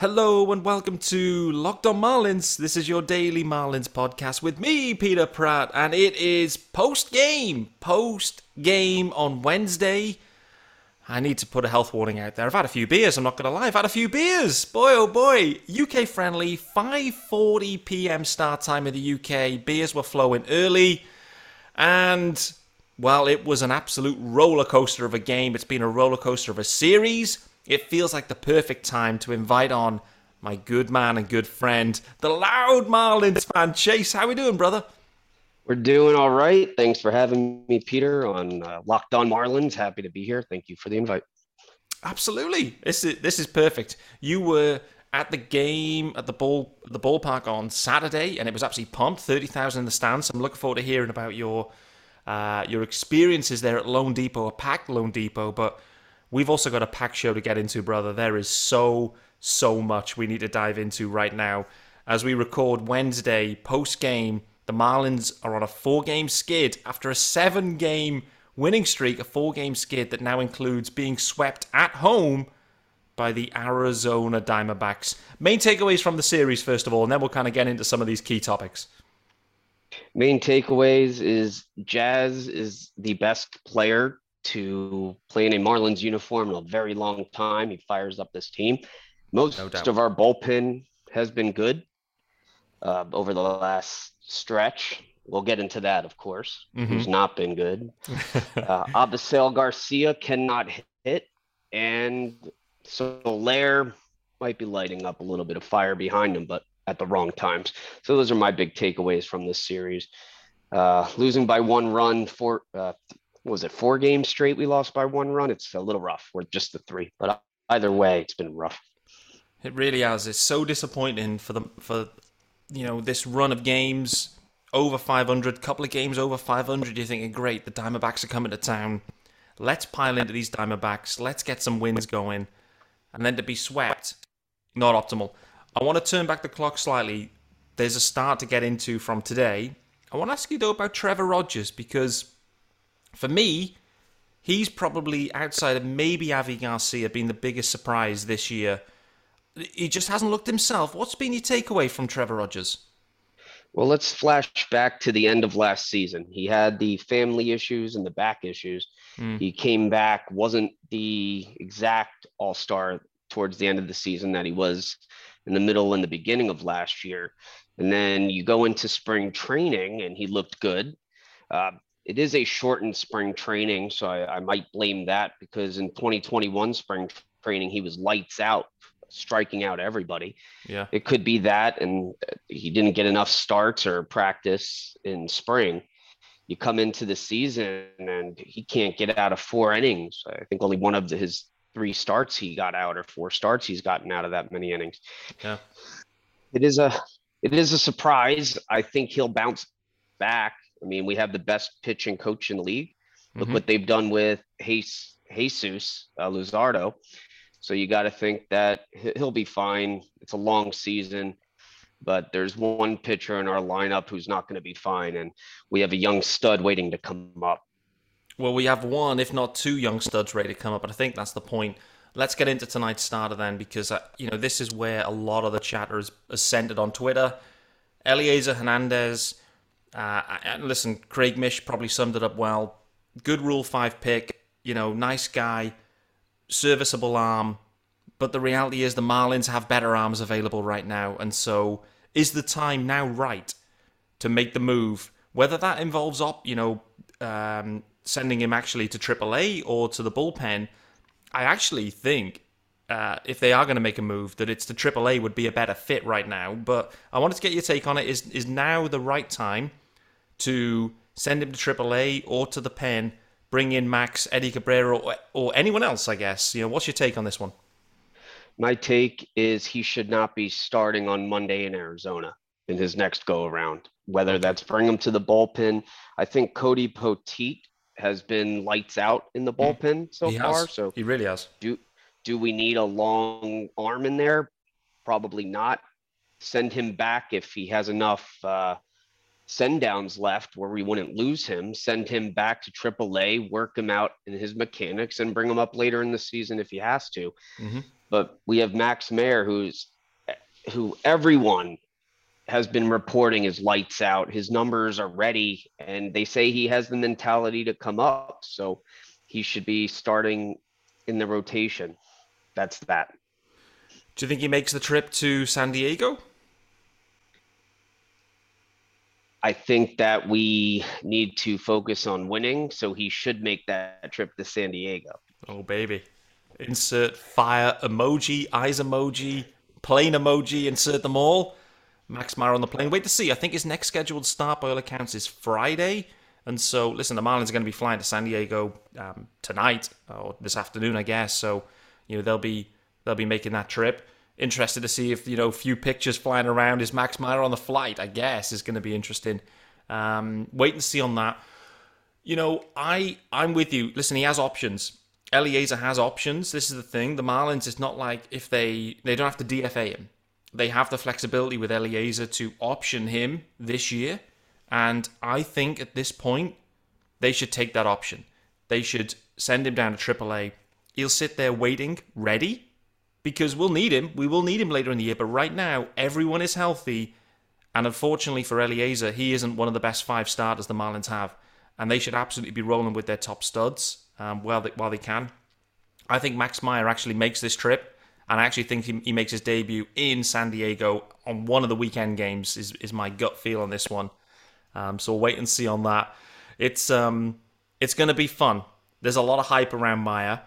Hello and welcome to Locked on Marlins. This is your daily Marlins podcast with me, Peter Pratt, and it is post game. Post game on Wednesday. I need to put a health warning out there. I've had a few beers, I'm not going to lie. I've had a few beers. Boy, oh boy. UK friendly, 5.40 p.m. start time in the UK. Beers were flowing early. And, well, it was an absolute roller coaster of a game. It's been a roller coaster of a series. It feels like the perfect time to invite on my good man and good friend, the loud Marlins fan, Chase. How we doing, brother? We're doing all right. Thanks for having me, Peter, on uh, Locked On Marlins. Happy to be here. Thank you for the invite. Absolutely. This is this is perfect. You were at the game at the ball the ballpark on Saturday, and it was absolutely pumped. Thirty thousand in the stands. I'm looking forward to hearing about your uh, your experiences there at loanDepot, a packed loanDepot. But we've also got a pack show to get into, brother. There is so so much we need to dive into right now as we record Wednesday post game the Marlins are on a four game skid after a seven game winning streak, a four game skid that now includes being swept at home by the Arizona Diamondbacks. Main takeaways from the series, first of all, and then we'll kind of get into some of these key topics. Main takeaways is Jazz is the best player to play in a Marlins uniform in a very long time. He fires up this team. Most no of our bullpen has been good uh, over the last stretch. We'll get into that, of course. Mm-hmm. Who's not been good? uh, Garcia cannot hit, and Soler might be lighting up a little bit of fire behind him, but at the wrong times. So those are my big takeaways from this series. Uh, losing by one run for uh, was it four games straight? We lost by one run. It's a little rough. We're just the three, but either way, it's been rough. It really has. It's so disappointing for the for you know, this run of games over 500, couple of games over 500, you're thinking, great, the Diamondbacks are coming to town. Let's pile into these Diamondbacks. Let's get some wins going. And then to be swept, not optimal. I want to turn back the clock slightly. There's a start to get into from today. I want to ask you, though, about Trevor Rogers because for me, he's probably outside of maybe Avi Garcia being the biggest surprise this year he just hasn't looked himself. What's been your takeaway from Trevor Rogers? Well, let's flash back to the end of last season. He had the family issues and the back issues. Mm. He came back, wasn't the exact all star towards the end of the season that he was in the middle and the beginning of last year. And then you go into spring training and he looked good. Uh, it is a shortened spring training, so I, I might blame that because in 2021 spring training, he was lights out striking out everybody. Yeah. It could be that, and uh, he didn't get enough starts or practice in spring. You come into the season and he can't get out of four innings. I think only one of the, his three starts he got out, or four starts he's gotten out of that many innings. Yeah. It is a it is a surprise. I think he'll bounce back. I mean, we have the best pitching coach in the league. Look mm-hmm. what they've done with Jesus, Jesus uh, Luzardo. So you got to think that he'll be fine. It's a long season, but there's one pitcher in our lineup who's not going to be fine, and we have a young stud waiting to come up. Well, we have one, if not two, young studs ready to come up, and I think that's the point. Let's get into tonight's starter then, because uh, you know this is where a lot of the chatter is, is centered on Twitter. Elieser Hernandez, uh, and listen, Craig Mish probably summed it up well. Good Rule Five pick, you know, nice guy serviceable arm, but the reality is the Marlins have better arms available right now, and so is the time now right to make the move? Whether that involves op, you know, um, sending him actually to AAA or to the bullpen, I actually think uh, if they are going to make a move, that it's to AAA would be a better fit right now. But I wanted to get your take on it. Is is now the right time to send him to AAA or to the pen bring in Max, Eddie Cabrera, or, or anyone else, I guess. You know, what's your take on this one? My take is he should not be starting on Monday in Arizona in his next go around, whether that's bring him to the bullpen. I think Cody Poteet has been lights out in the mm. bullpen so he far. Has. So he really has. Do do we need a long arm in there? Probably not. Send him back if he has enough uh, send downs left where we wouldn't lose him, send him back to AAA, work him out in his mechanics, and bring him up later in the season if he has to. Mm-hmm. But we have Max Meyer, who's who everyone has been reporting is lights out. His numbers are ready, and they say he has the mentality to come up. So he should be starting in the rotation. That's that. Do you think he makes the trip to San Diego? I think that we need to focus on winning, so he should make that trip to San Diego. Oh, baby. Insert fire emoji, eyes emoji, plane emoji, insert them all. Max Meyer on the plane. Wait to see. I think his next scheduled start, by all accounts, is Friday. And so, listen, the Marlins are going to be flying to San Diego um, tonight or this afternoon, I guess. So, you know, they'll be they'll be making that trip. Interested to see if you know few pictures flying around. Is Max Meyer on the flight? I guess is going to be interesting. Um, wait and see on that. You know, I I'm with you. Listen, he has options. Elieser has options. This is the thing. The Marlins is not like if they they don't have to DFA him they have the flexibility with Elieser to option him this year. And I think at this point, they should take that option. They should send him down to AAA. He'll sit there waiting, ready, because we'll need him. We will need him later in the year. But right now, everyone is healthy. And unfortunately for Elieser, he isn't one of the best five starters the Marlins have. And they should absolutely be rolling with their top studs um, while, they, while they can. I think Max Meyer actually makes this trip and I actually think he, he makes his debut in San Diego on one of the weekend games. Is is my gut feel on this one. Um, so we'll wait and see on that. It's um it's going to be fun. There's a lot of hype around Meyer.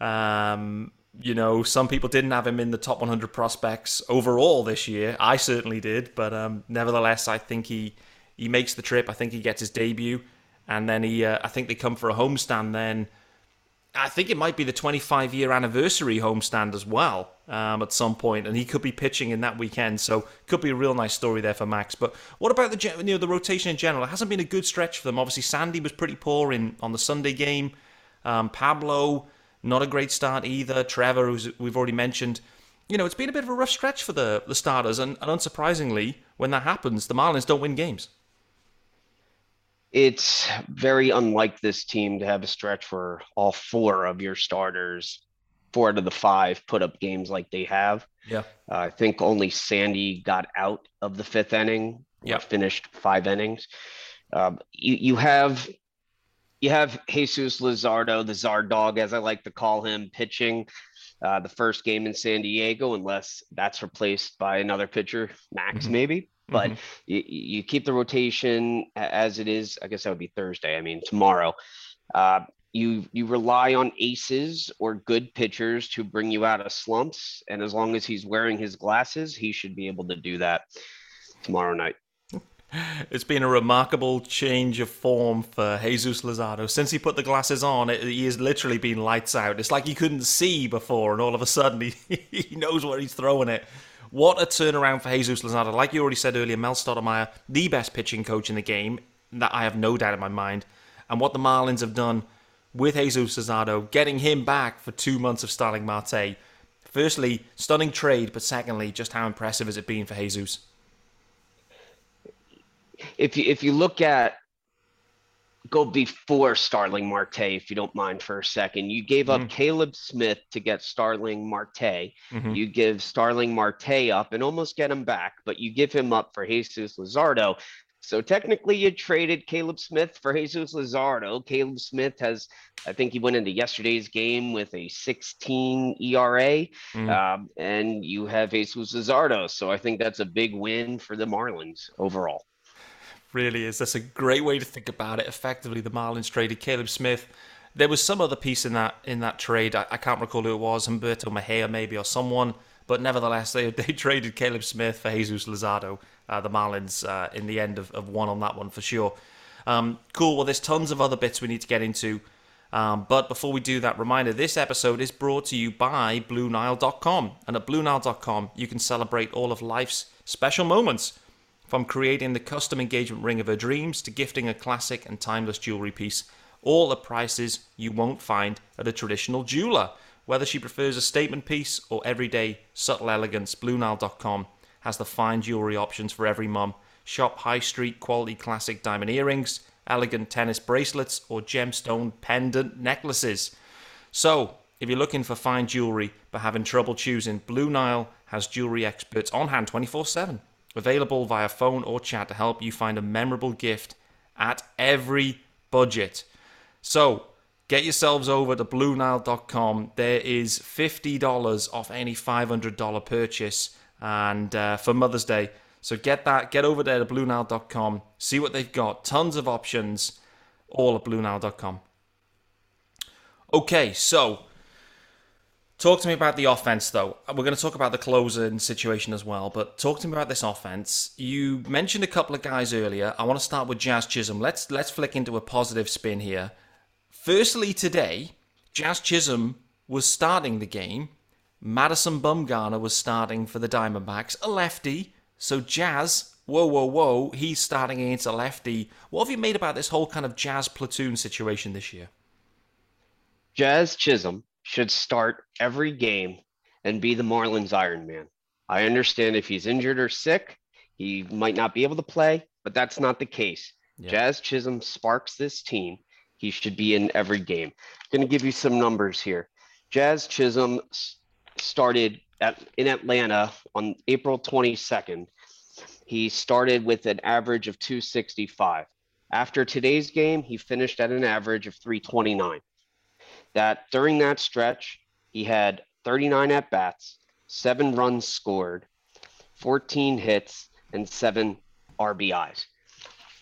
Um, you know, some people didn't have him in the top 100 prospects overall this year. I certainly did, but um, nevertheless, I think he he makes the trip. I think he gets his debut, and then he uh, I think they come for a homestand then I think it might be the 25 year anniversary homestand as well um, at some point, and he could be pitching in that weekend. So could be a real nice story there for Max. But what about the you know the rotation in general? It hasn't been a good stretch for them. Obviously, Sandy was pretty poor in on the Sunday game. Um, Pablo, not a great start either. Trevor, who we've already mentioned. You know, it's been a bit of a rough stretch for the the starters, and, and unsurprisingly, when that happens, the Marlins don't win games it's very unlike this team to have a stretch where all four of your starters, four out of the five, put up games like they have. Yeah. Uh, I think only Sandy got out of the fifth inning. Yeah. Finished five innings. Um, you, you have you have Jesus Luzardo, the Zard dog, as I like to call him, pitching uh, the first game in San Diego, unless that's replaced by another pitcher, Max, mm-hmm. maybe. But mm-hmm. you, you keep the rotation as it is. I guess that would be Thursday. I mean, tomorrow. Uh, you you rely on aces or good pitchers to bring you out of slumps, and as long as he's wearing his glasses, he should be able to do that tomorrow night. It's been a remarkable change of form for Jesus Luzardo. Since he put the glasses on, it, he has literally been lights out. It's like he couldn't see before, and all of a sudden he, he knows where he's throwing it. What a turnaround for Jesus Luzardo. Like you already said earlier, Mel Stottlemyre, the best pitching coach in the game. That I have no doubt in my mind. And what the Marlins have done with Jesus Luzardo, getting him back for two months of Starling Marte. Firstly, stunning trade, but secondly, just how impressive has it been for Jesus? If you if you look at go before Starling Marte, if you don't mind for a second. You gave up mm-hmm. Caleb Smith to get Starling Marte. Mm-hmm. You give Starling Marte up and almost get him back, but you give him up for Jesus Luzardo. So technically, you traded Caleb Smith for Jesus Luzardo. Caleb Smith has, I think he went into yesterday's game with a 16 ERA, mm. um, and you have Jesus Luzardo. So I think that's a big win for the Marlins overall really is. That's a great way to think about it. Effectively, the Marlins traded Caleb Smith. There was some other piece in that in that trade. I, I can't recall who it was, Humberto Mejia maybe or someone. But nevertheless, they, they traded Caleb Smith for Jesus Luzardo. Uh, the Marlins uh, in the end of, of one on that one for sure. Um, cool. Well, there's tons of other bits we need to get into. Um, but before we do that, reminder this episode is brought to you by BlueNile.com. And at BlueNile.com, you can celebrate all of life's special moments from creating the custom engagement ring of her dreams to gifting a classic and timeless jewelry piece, all at prices you won't find at a traditional jeweler. Whether she prefers a statement piece or everyday subtle elegance, BlueNile.com has the fine jewelry options for every mum. Shop high street quality classic diamond earrings, elegant tennis bracelets, or gemstone pendant necklaces. So, if you're looking for fine jewelry but having trouble choosing, Blue Nile has jewelry experts on hand 24 7, available via phone or chat to help you find a memorable gift at every budget. So, get yourselves over to BlueNile.com. There is $50 off any $500 purchase and uh, for Mother's Day. So get that, get over there to BlueNile.com, see what they've got. Tons of options, all at BlueNile.com. Okay, so talk to me about the offense, though. We're going to talk about the closing situation as well, but talk to me about this offense. You mentioned a couple of guys earlier. I want to start with Jazz Chisholm. Let's let's flick into a positive spin here. Firstly, today, Jazz Chisholm was starting the game. Madison Bumgarner was starting for the Diamondbacks, a lefty. So Jazz, whoa, whoa, whoa, he's starting against a lefty. What have you made about this whole kind of Jazz platoon situation this year? Jazz Chisholm should start every game and be the Marlins Iron Man. I understand if he's injured or sick, he might not be able to play, but that's not the case. Yeah. Jazz Chisholm sparks this team. He should be in every game. Going to give you some numbers here. Jazz Chisholm started at, in Atlanta on April 22nd. He started with an average of 265. After today's game, he finished at an average of 329 that during that stretch, he had 39 at bats, seven runs scored, 14 hits, and seven RBIs.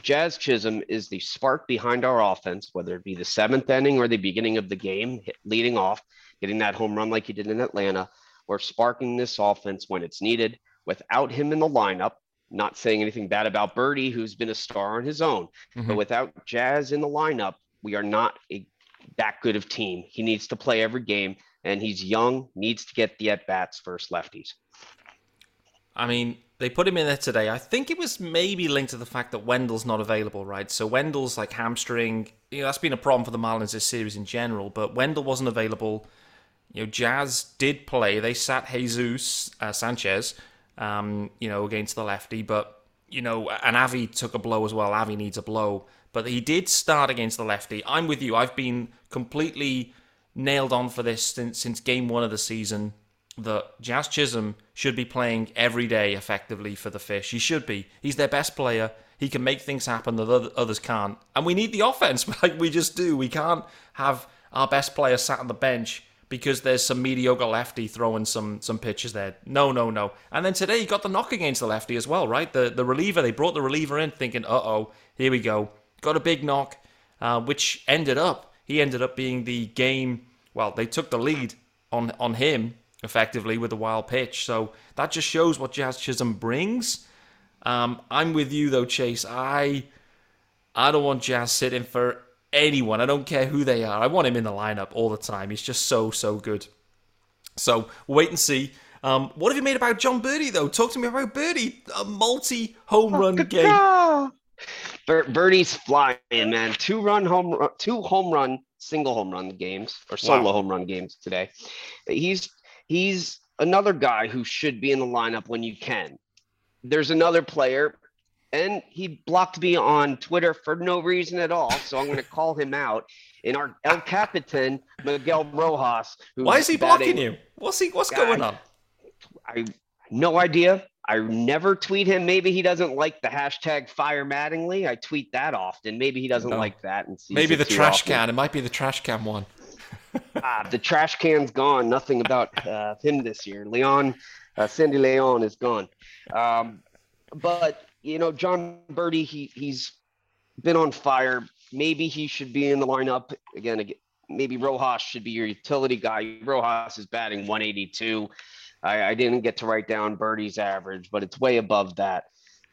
Jazz Chisholm is the spark behind our offense, whether it be the seventh inning or the beginning of the game, leading off, getting that home run like he did in Atlanta, or sparking this offense when it's needed. Without him in the lineup, not saying anything bad about Berti, who's been a star on his own, mm-hmm. but without Jazz in the lineup, we are not a that good of team. He needs to play every game, and he's young, needs to get the at bats versus lefties. I mean, they put him in there today. I think it was maybe linked to the fact that Wendell's not available, right? So Wendell's like hamstring. You know, that's been a problem for the Marlins this series in general. But Wendell wasn't available. You know, Jazz did play. They sat Jesus uh, Sanchez, um, you know, against the lefty. But you know, and Avi took a blow as well. Avi needs a blow but he did start against the lefty. I'm with you. I've been completely nailed on for this since, since game one of the season that Jazz Chisholm should be playing every day effectively for the Fish. He should be. He's their best player. He can make things happen that others can't. And we need the offense like we just do. We can't have our best player sat on the bench because there's some mediocre lefty throwing some some pitches there. No, no, no. And then today he got the knock against the lefty as well, right? The the reliever, they brought the reliever in thinking, uh oh, here we go got a big knock, uh, which ended up he ended up being the game. Well, they took the lead on on him effectively with the wild pitch. So that just shows what Jazz Chisholm brings. Um, I'm with you though, Chase. I I don't want Jazz sitting for anyone. I don't care who they are. I want him in the lineup all the time. He's just so so good. So wait and see. Um, what have you made about Jon Berti though? Talk to me about Berti. A multi home run game. Berti's flying, man. Two run home, two home run, single home run games or solo wow. home run games today. He's he's another guy who should be in the lineup when you can. There's another player, and he blocked me on Twitter for no reason at all. So I'm going to call him out. In our El Capitan, Miguel Rojas. Why is he blocking you? What's he? What's guy, going on? I no idea. I never tweet him. Maybe he doesn't like the hashtag fire Mattingly. I tweet that often. Maybe he doesn't no. like that. And maybe the trash often. can. It might be the trash can one. ah, the trash can's gone. Nothing about uh, him this year. Leon, uh, Sandy Leon is gone. Um, but you know, Jon Berti, he he's been on fire. Maybe he should be in the lineup again. again maybe Rojas should be your utility guy. Rojas is batting 182. I, I didn't get to write down Berti's average, but it's way above that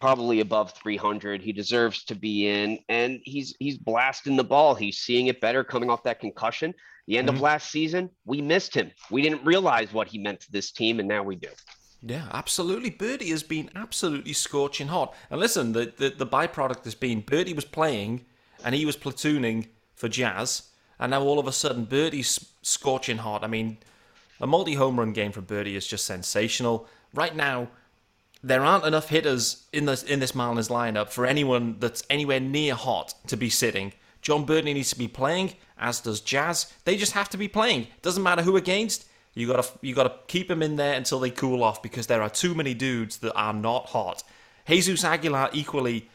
probably above 300. He deserves to be in, and he's he's blasting the ball. He's seeing it better coming off that concussion. The end mm-hmm. of last season, we missed him. We didn't realize what he meant to this team, and now we do. Yeah, absolutely. Berti has been absolutely scorching hot. And listen, the, the, the byproduct has been Berti was playing and he was platooning for Jazz, and now all of a sudden Berti's scorching hot. I mean, a multi home run game from Berti is just sensational. Right now, there aren't enough hitters in this in this Marlins lineup for anyone that's anywhere near hot to be sitting. Jon Berti needs to be playing, as does Jazz. They just have to be playing. Doesn't matter who against. You gotta you gotta keep them in there until they cool off because there are too many dudes that are not hot. Jesus Aguilar equally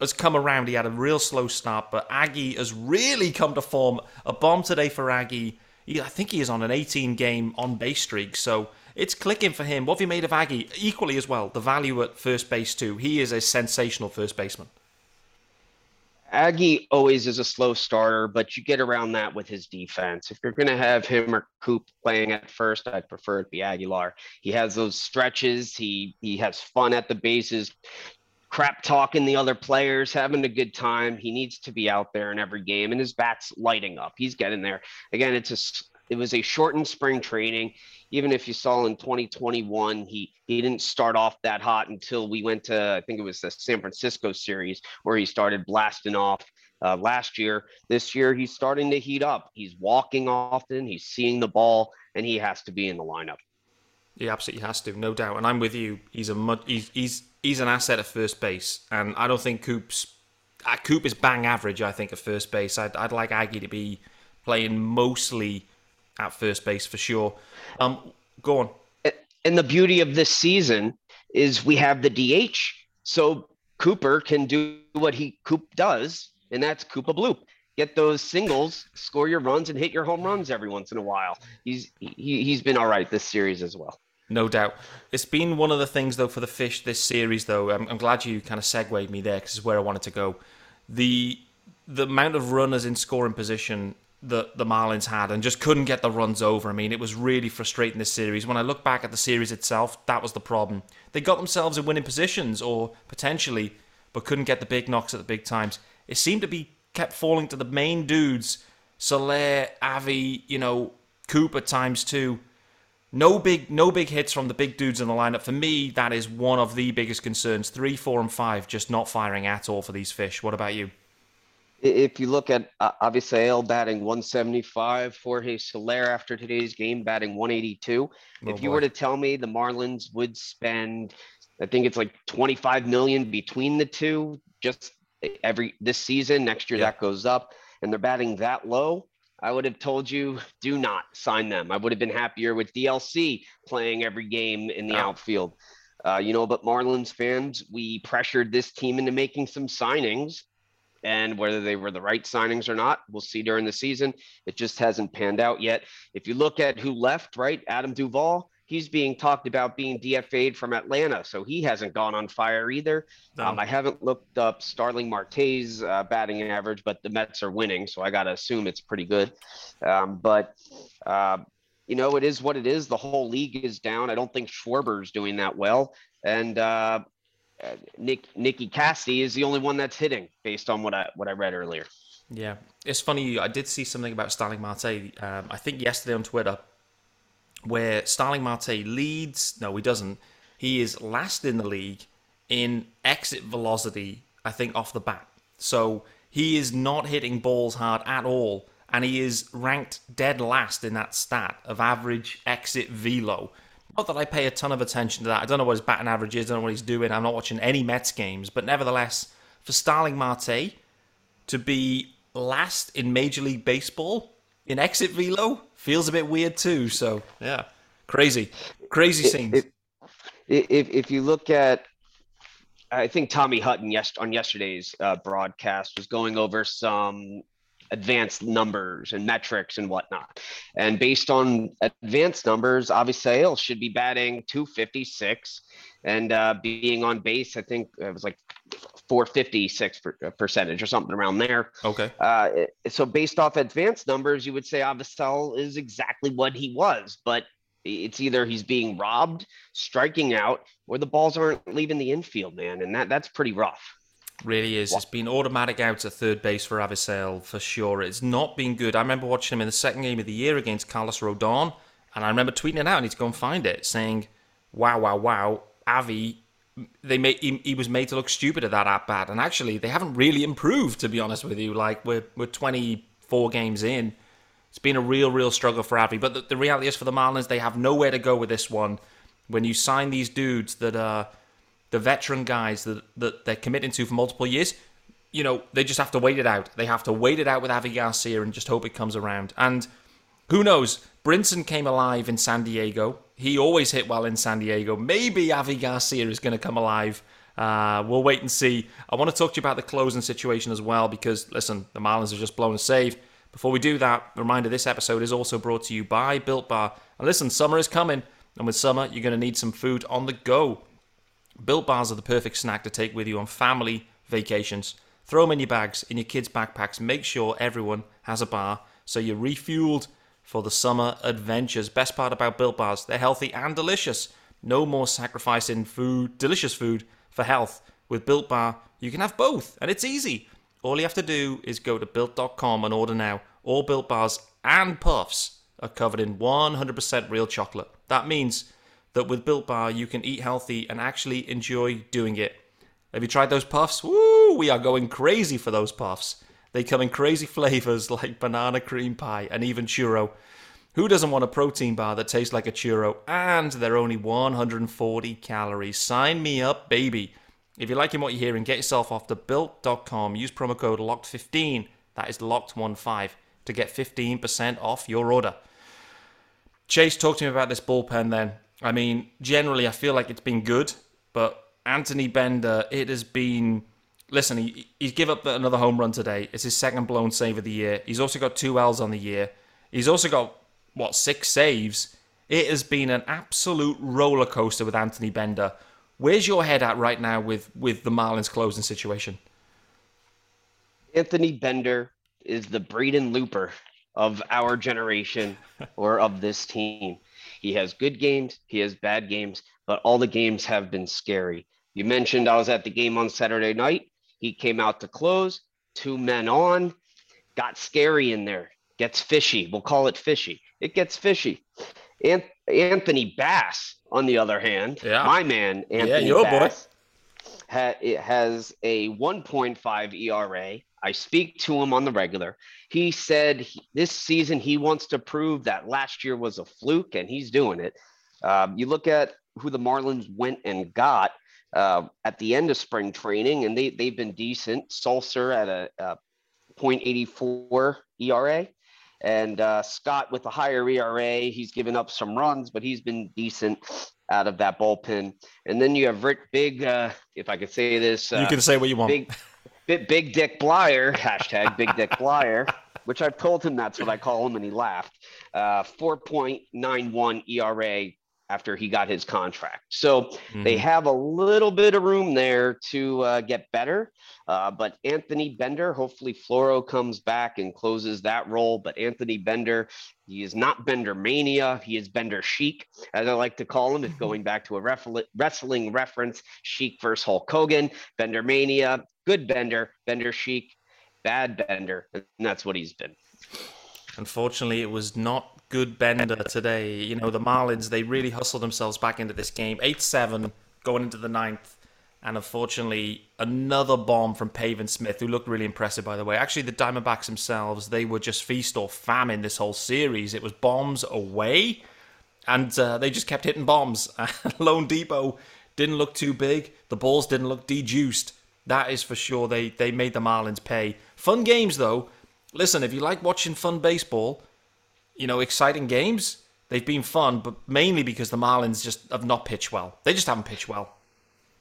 has come around. He had a real slow start, but Aggie has really come to form. A bomb today for Aggie. He, I think he is on an 18 game on base streak, so it's clicking for him. What have you made of Aggie? Equally as well, the value at first base too. He is a sensational first baseman. Aggie always is a slow starter, but you get around that with his defense. If you're going to have him or Coop playing at first, I'd prefer it be Aguilar. He has those stretches. He he has fun at the bases, crap talking the other players, having a good time. He needs to be out there in every game, and his bat's lighting up. He's getting there. Again, it's a it was a shortened spring training even if you saw in 2021, he he didn't start off that hot until we went to I think it was the San Francisco series where he started blasting off. Uh, last year, this year he's starting to heat up. He's walking often. He's seeing the ball, and he has to be in the lineup. He absolutely has to, no doubt. And I'm with you. He's a mud. he's he's he's an asset at first base, and I don't think Coop's uh, Coop is bang average. I think at first base, I'd I'd like Aggie to be playing mostly at first base for sure. Um, go on. And the beauty of this season is we have the DH, so Cooper can do what he Coop does, and that's Koopa Bloop. Get those singles, score your runs, and hit your home runs every once in a while. He's he, he's been all right this series as well. No doubt. It's been one of the things, though, for the Fish this series, though. I'm, I'm glad you kind of segued me there because it's where I wanted to go. The the amount of runners in scoring position that the Marlins had and just couldn't get the runs over. I mean, it was really frustrating this series. When I look back at the series itself, that was the problem. They got themselves in winning positions or potentially, but couldn't get the big knocks at the big times. It seemed to be kept falling to the main dudes, Soler, Avi, you know, Cooper times two. No big no big hits from the big dudes in the lineup. For me, that is one of the biggest concerns. Three, four, and five just not firing at all for these fish. What about you? If you look at uh, Avisail batting 175, Jorge Soler after today's game batting 182. Oh, if you boy. were to tell me the Marlins would spend, I think it's like 25 million between the two, just every this season. Next year yeah. that goes up, and they're batting that low. I would have told you do not sign them. I would have been happier with DLC playing every game in the oh. outfield. Uh, you know, but Marlins fans, we pressured this team into making some signings and whether they were the right signings or not, we'll see during the season. It just hasn't panned out yet. If you look at who left, right, Adam Duvall, he's being talked about being DFA'd from Atlanta, so he hasn't gone on fire either. No. Um, I haven't looked up Starling Marte's uh, batting average, but the Mets are winning, so I got to assume it's pretty good. Um, but uh, you know, it is what it is. The whole league is down. I don't think Schwarber's doing that well, and uh, Nick Nicky Cassidy is the only one that's hitting based on what I what I read earlier. Yeah, it's funny. I did see something about Starling Marte. Um, I think yesterday on Twitter, where Starling Marte leads. No, he doesn't. He is last in the league in exit velocity. I think off the bat. So he is not hitting balls hard at all, and he is ranked dead last in that stat of average exit velo. Not that I pay a ton of attention to that. I don't know what his batting average is. I don't know what he's doing. I'm not watching any Mets games. But nevertheless, for Starling Marte to be last in Major League Baseball in exit velo feels a bit weird too. So yeah, crazy, crazy scenes. If, if, if you look at, I think Tommy Hutton yes, on yesterday's uh, broadcast was going over some advanced numbers and metrics and whatnot. And based on advanced numbers, Avisail should be batting 256 and uh, being on base, I think it was like 456 uh, percentage or something around there. Okay. Uh, so based off advanced numbers, you would say Avisail is exactly what he was, but it's either he's being robbed, striking out, or the balls aren't leaving the infield, man, and that that's pretty rough. Really is. It's been automatic out to third base for Avisail for sure. It's not been good. I remember watching him in the second game of the year against Carlos Rodon, and I remember tweeting it out. I need to go and find it, saying, "Wow, wow, wow, Avi." They made he, he was made to look stupid at that at bat, and actually they haven't really improved. To be honest with you, like we're we're 24 games in, it's been a real, real struggle for Avi. But the, the reality is for the Marlins, they have nowhere to go with this one. When you sign these dudes that are the veteran guys that, that they're committing to for multiple years, you know, they just have to wait it out. They have to wait it out with Avi Garcia and just hope it comes around. And who knows? Brinson came alive in San Diego. He always hit well in San Diego. Maybe Avi Garcia is going to come alive. Uh, we'll wait and see. I want to talk to you about the closing situation as well because, listen, the Marlins have just blown a save. Before we do that, reminder this episode is also brought to you by Built Bar. And listen, summer is coming, and with summer, you're going to need some food on the go. Built Bars are the perfect snack to take with you on family vacations. Throw them in your bags, in your kids' backpacks. Make sure everyone has a bar so you're refueled for the summer adventures. Best part about Built Bars, they're healthy and delicious. No more sacrificing food, delicious food for health. With Built Bar, you can have both, and it's easy. All you have to do is go to built.com and order now. All Built Bars and Puffs are covered in 100% real chocolate. That means that with Built Bar, you can eat healthy and actually enjoy doing it. Have you tried those puffs? Woo! We are going crazy for those puffs. They come in crazy flavors like banana cream pie and even churro. Who doesn't want a protein bar that tastes like a churro and they're only 140 calories? Sign me up, baby. If you're liking what you're hearing, get yourself off to built.com. Use promo code LOCKED15. That is LOCKED15 to get 15% off your order. Chase, talk to me about this bullpen then. I mean, generally, I feel like it's been good, but Anthony Bender, it has been. Listen, he, he's give up another home run today. It's his second blown save of the year. He's also got two L's on the year. He's also got, what, six saves? It has been an absolute roller coaster with Anthony Bender. Where's your head at right now with, with the Marlins closing situation? Anthony Bender is the Braden Looper of our generation or of this team. He has good games, he has bad games, but all the games have been scary. You mentioned I was at the game on Saturday night. He came out to close, two men on, got scary in there, gets fishy. We'll call it fishy. It gets fishy. Anthony Bass, on the other hand, yeah. my man, Anthony yeah, Bass, ha- has a 1.5 ERA. I speak to him on the regular. He said he, this season he wants to prove that last year was a fluke, and he's doing it. Um, you look at who the Marlins went and got uh, at the end of spring training, and they they've been decent. Sulser at a, a 0.84 ERA, and uh, Scott with a higher ERA. He's given up some runs, but he's been decent out of that bullpen. And then you have Rick Big, uh, if I could say this. Uh, you can say what you want. Big, Big, Big Dick Bleier, hashtag Big Dick Bleier, which I've told him that's what I call him, and he laughed. Uh, 4.91 ERA after he got his contract. So mm-hmm. they have a little bit of room there to uh, get better. Uh, but Anthony Bender, hopefully Floro comes back and closes that role. But Anthony Bender, he is not Bender mania. He is Bender Sheik, as I like to call him. If going back to a wrestling reference, Sheik versus Hulk Hogan, Bender mania, good Bender, Bender Sheik, bad Bender. And that's what he's been. Unfortunately, it was not good bender today. You know, the Marlins, they really hustled themselves back into this game. 8 7 going into the ninth. And unfortunately, another bomb from Pavin Smith, who looked really impressive, by the way. Actually, the Diamondbacks themselves, they were just feast or famine this whole series. It was bombs away, and uh, they just kept hitting bombs. loanDepot didn't look too big. The balls didn't look dejuiced. That is for sure. They, they made the Marlins pay. Fun games, though. Listen, if you like watching fun baseball, you know, exciting games. They've been fun, but mainly because the Marlins just have not pitched well. They just haven't pitched well.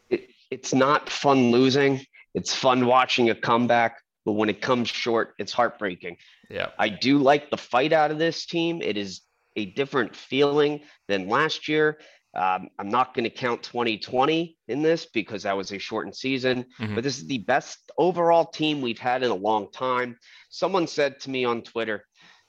It, it's not fun losing. It's fun watching a comeback, but when it comes short, it's heartbreaking. Yeah. I do like the fight out of this team. It is a different feeling than last year. Um, I'm not going to count 2020 in this because that was a shortened season, mm-hmm. but this is the best overall team we've had in a long time. Someone said to me on Twitter,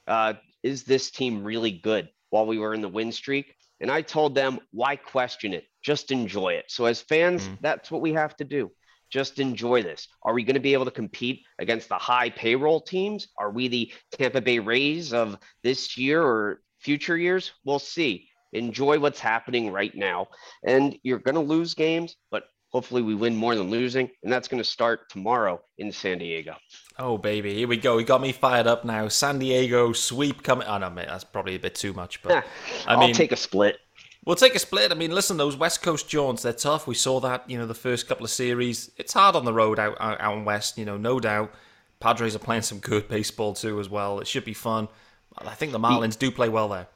uh, is this team really good while we were in the win streak? And I told them, why question it? Just enjoy it. So, as fans, mm. that's what we have to do. Just enjoy this. Are we going to be able to compete against the high payroll teams? Are we the Tampa Bay Rays of this year or future years? We'll see. Enjoy what's happening right now. And you're going to lose games, but hopefully we win more than losing. And that's going to start tomorrow in San Diego. Oh baby, here we go. He got me fired up now. San Diego sweep coming. Oh no, mate, that's probably a bit too much. But I mean, I'll take a split. We'll take a split. I mean, listen, those West Coast jaunts, they're tough. We saw that, you know, the first couple of series. It's hard on the road out, out, out in West, you know, no doubt. Padres are playing some good baseball too, as well. It should be fun. I think the Marlins do play well there.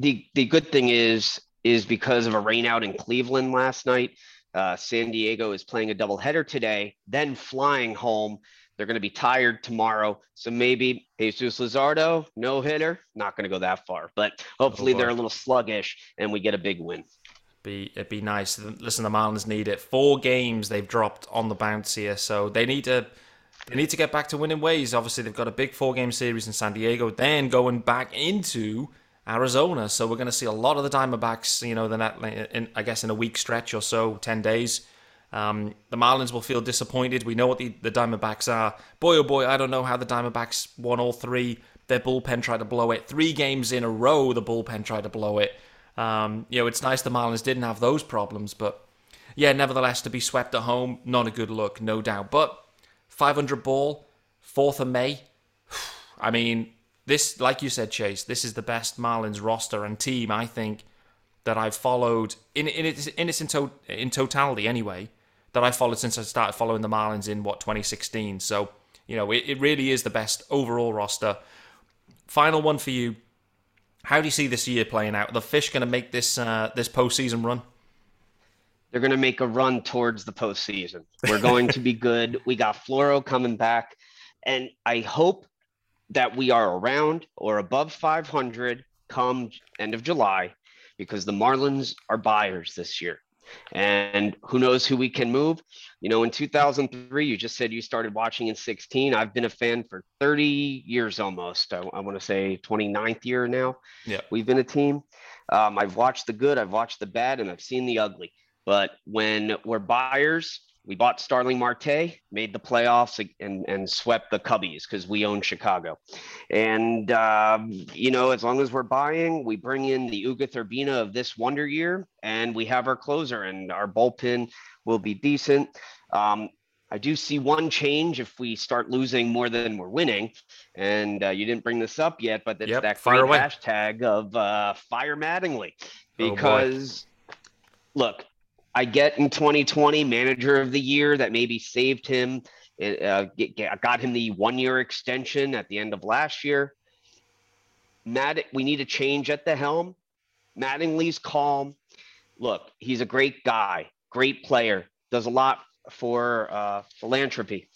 The the good thing is is because of a rainout in Cleveland last night. Uh, San Diego is playing a doubleheader today, then flying home. They're going to be tired tomorrow. So maybe Jesus Luzardo, no hitter, not going to go that far. But hopefully oh they're a little sluggish and we get a big win. Be it'd be nice. Listen, the Marlins need it. Four games they've dropped on the bounce here, so they need to they need to get back to winning ways. Obviously, they've got a big four game series in San Diego, then going back into Arizona. So we're going to see a lot of the Diamondbacks, you know, the net, in, I guess in a week stretch or so, 10 days. Um, the Marlins will feel disappointed. We know what the, the Diamondbacks are. Boy, oh boy, I don't know how the Diamondbacks won all three. Their bullpen tried to blow it. Three games in a row, the bullpen tried to blow it. Um, you know, it's nice the Marlins didn't have those problems, but yeah, nevertheless, to be swept at home, not a good look, no doubt. But 500 ball, 4th of May. I mean, this, like you said, Chase, this is the best Marlins roster and team, I think, that I've followed in, in its, in, its in, to, in totality anyway that I followed since I started following the Marlins in what 2016. So you know it, it really is the best overall roster. Final one for you. How do you see this year playing out? Are the Fish going to make this uh, this postseason run? They're going to make a run towards the postseason. We're going to be good. We got Floro coming back, and I hope that we are around or above 500 come end of July because the Marlins are buyers this year. And who knows who we can move? You know, in 2003, you just said you started watching in 16. I've been a fan for 30 years almost. I, I want to say 29th year now. Yeah. We've been a team. Um, I've watched the good, I've watched the bad, and I've seen the ugly. But when we're buyers, we bought Starling Marte, made the playoffs, and and swept the Cubbies because we own Chicago. And um, you know, as long as we're buying, we bring in the Ugueth Urbina of this wonder year, and we have our closer, and our bullpen will be decent. Um, I do see one change if we start losing more than we're winning, and uh, you didn't bring this up yet, but it's yep, that great hashtag of uh, fire Mattingly, oh, because oh look, I get in 2020 manager of the year that maybe saved him, uh, got him the one year extension at the end of last year. Matt, we need a change at the helm. Mattingly's calm. Look, he's a great guy, great player, does a lot for uh, philanthropy,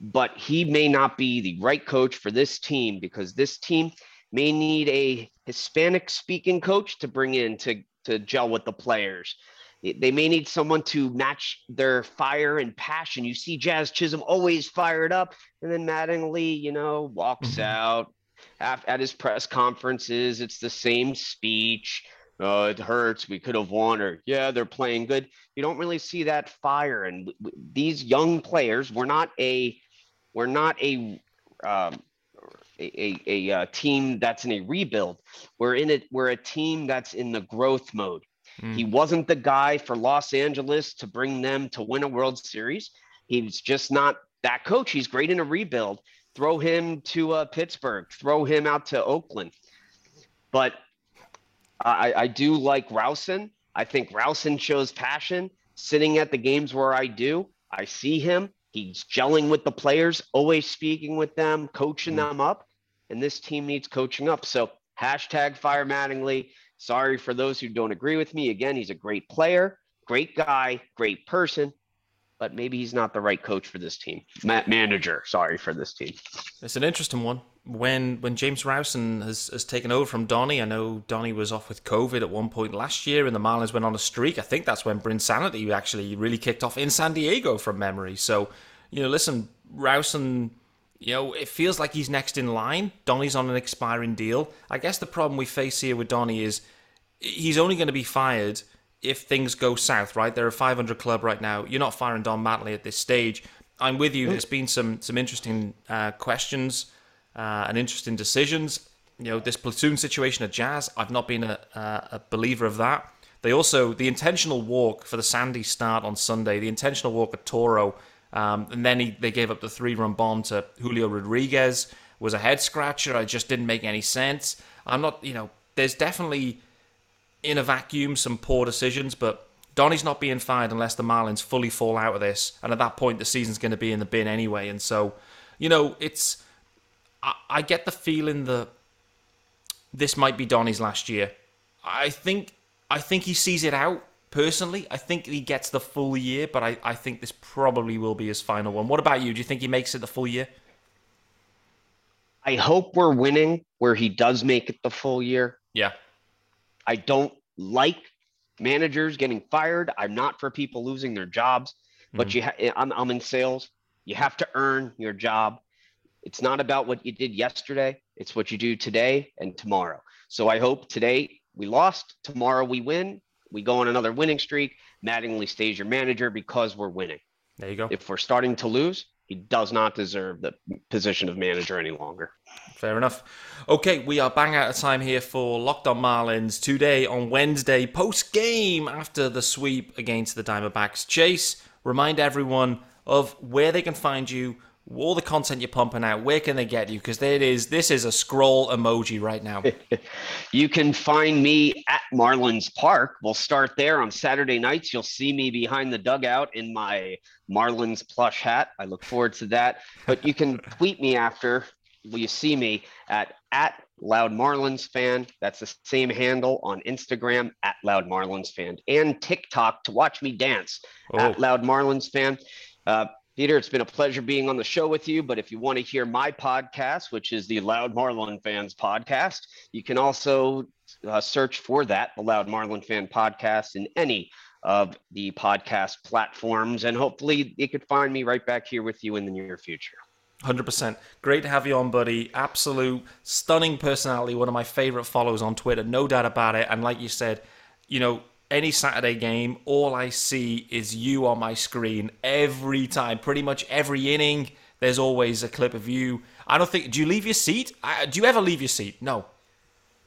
but he may not be the right coach for this team because this team may need a Hispanic speaking coach to bring in to, to gel with the players they may need someone to match their fire and passion. You see Jazz Chisholm always fired up, and then Mattingly, you know, walks mm-hmm. out at his press conferences. It's the same speech. Oh, it hurts. We could have won, or yeah, they're playing good. You don't really see that fire. And these young players, we're not a, we're not a, um, a, a, a, a uh, team that's in a rebuild. We're in it. We're a team that's in the growth mode. Mm. He wasn't the guy for Los Angeles to bring them to win a World Series. He's just not that coach. He's great in a rebuild. Throw him to uh, Pittsburgh, throw him out to Oakland. But I, I do like Rowson. I think Rowson shows passion sitting at the games where I do. I see him. He's gelling with the players, always speaking with them, coaching mm. them up. And this team needs coaching up. So hashtag fire Mattingly. Sorry for those who don't agree with me. Again, he's a great player, great guy, great person, but maybe he's not the right coach for this team. Ma- manager, sorry for this team. It's an interesting one. When when James Rowson has, has taken over from Donnie, I know Donnie was off with COVID at one point last year, and the Marlins went on a streak. I think that's when Brinsanity actually really kicked off in San Diego from memory. So, you know, listen, Rowson you know, it feels like he's next in line. Donny's on an expiring deal. I guess the problem we face here with Donny is he's only going to be fired if things go south, right? They're a 500 club right now. You're not firing Don Mattingly at this stage. I'm with you. There's been some some interesting uh, questions uh, and interesting decisions. You know, this platoon situation at Jazz. I've not been a, a believer of that. They also the intentional walk for the Sandy start on Sunday. The intentional walk at Toro um, and then he, they gave up the three run bomb to Julio Rodriguez. Was a head scratcher. I just didn't make any sense. I'm not, you know, there's definitely in a vacuum, some poor decisions, but Donny's not being fired unless the Marlins fully fall out of this. And at that point, the season's going to be in the bin anyway. And so, you know, it's. I, I get the feeling that this might be Donny's last year. I think I think he sees it out personally. I think he gets the full year, but I, I think this probably will be his final one. What about you? Do you think he makes it the full year? I hope we're winning where he does make it the full year. Yeah. I don't like managers getting fired. I'm not for people losing their jobs, but mm. you ha- I'm, I'm in sales. You have to earn your job. It's not about what you did yesterday. It's what you do today and tomorrow. So I hope today we lost, tomorrow we win. We go on another winning streak. Mattingly stays your manager because we're winning. There you go. If we're starting to lose, he does not deserve the position of manager any longer. Fair enough. Okay, we are bang out of time here for Locked On Marlins today on Wednesday, post game after the sweep against the Diamondbacks. Chase, remind everyone of where they can find you, all the content you're pumping out, where can they get you? Because there it is. This is a scroll emoji right now. you can find me at Marlins Park. We'll start there on Saturday nights. You'll see me behind the dugout in my Marlins plush hat. I look forward to that. But you can tweet me after Will you see me at at Loud Marlins fan. That's the same handle on Instagram at Loud Marlins fan and TikTok to watch me dance oh. at Loud Marlins fan. Uh, Peter, it's been a pleasure being on the show with you. But if you want to hear my podcast, which is the Loud Marlin Fans podcast, you can also uh, search for that, the Loud Marlin Fan podcast, in any of the podcast platforms. And hopefully you could find me right back here with you in the near future. 100%. Great to have you on, buddy. Absolute stunning personality. One of my favorite followers on Twitter, no doubt about it. And like you said, you know, any Saturday game, all I see is you on my screen every time. Pretty much every inning, there's always a clip of you. I don't think. Do you leave your seat? do you ever leave your seat? No.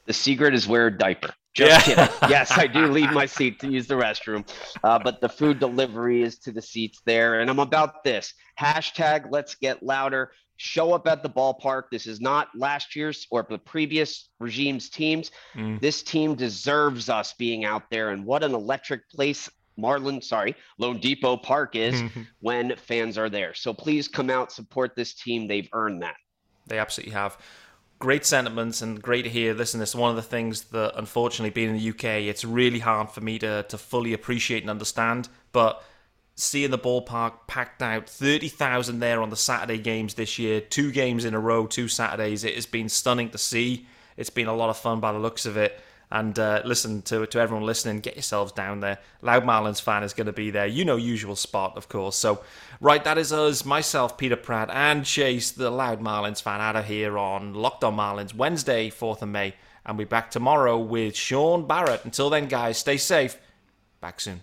The secret is wear a diaper. Just yeah. kidding. yes, I do leave my seat to use the restroom, uh, but the food delivery is to the seats there. And I'm about this hashtag Let's Get Louder show up at the ballpark. This is not last year's or the previous regime's teams. Mm. This team deserves us being out there. And what an electric place Marlin, sorry, loanDepot Park is when fans are there. So please come out, support this team. They've earned that. They absolutely have. Great sentiments and great to hear. Listen, this is one of the things that, unfortunately, being in the UK, it's really hard for me to, to fully appreciate and understand. But seeing the ballpark packed out 30,000 there on the Saturday games this year, two games in a row, two Saturdays. It has been stunning to see. It's been a lot of fun by the looks of it. And uh, listen to to everyone listening, get yourselves down there. Loud Marlins fan is going to be there. You know, usual spot, of course. So, right, that is us, myself, Peter Pratt, and Chase, the Loud Marlins fan, out of here on Locked On Marlins, Wednesday, 4th of May. And we'll be back tomorrow with Sean Barrett. Until then, guys, stay safe. Back soon.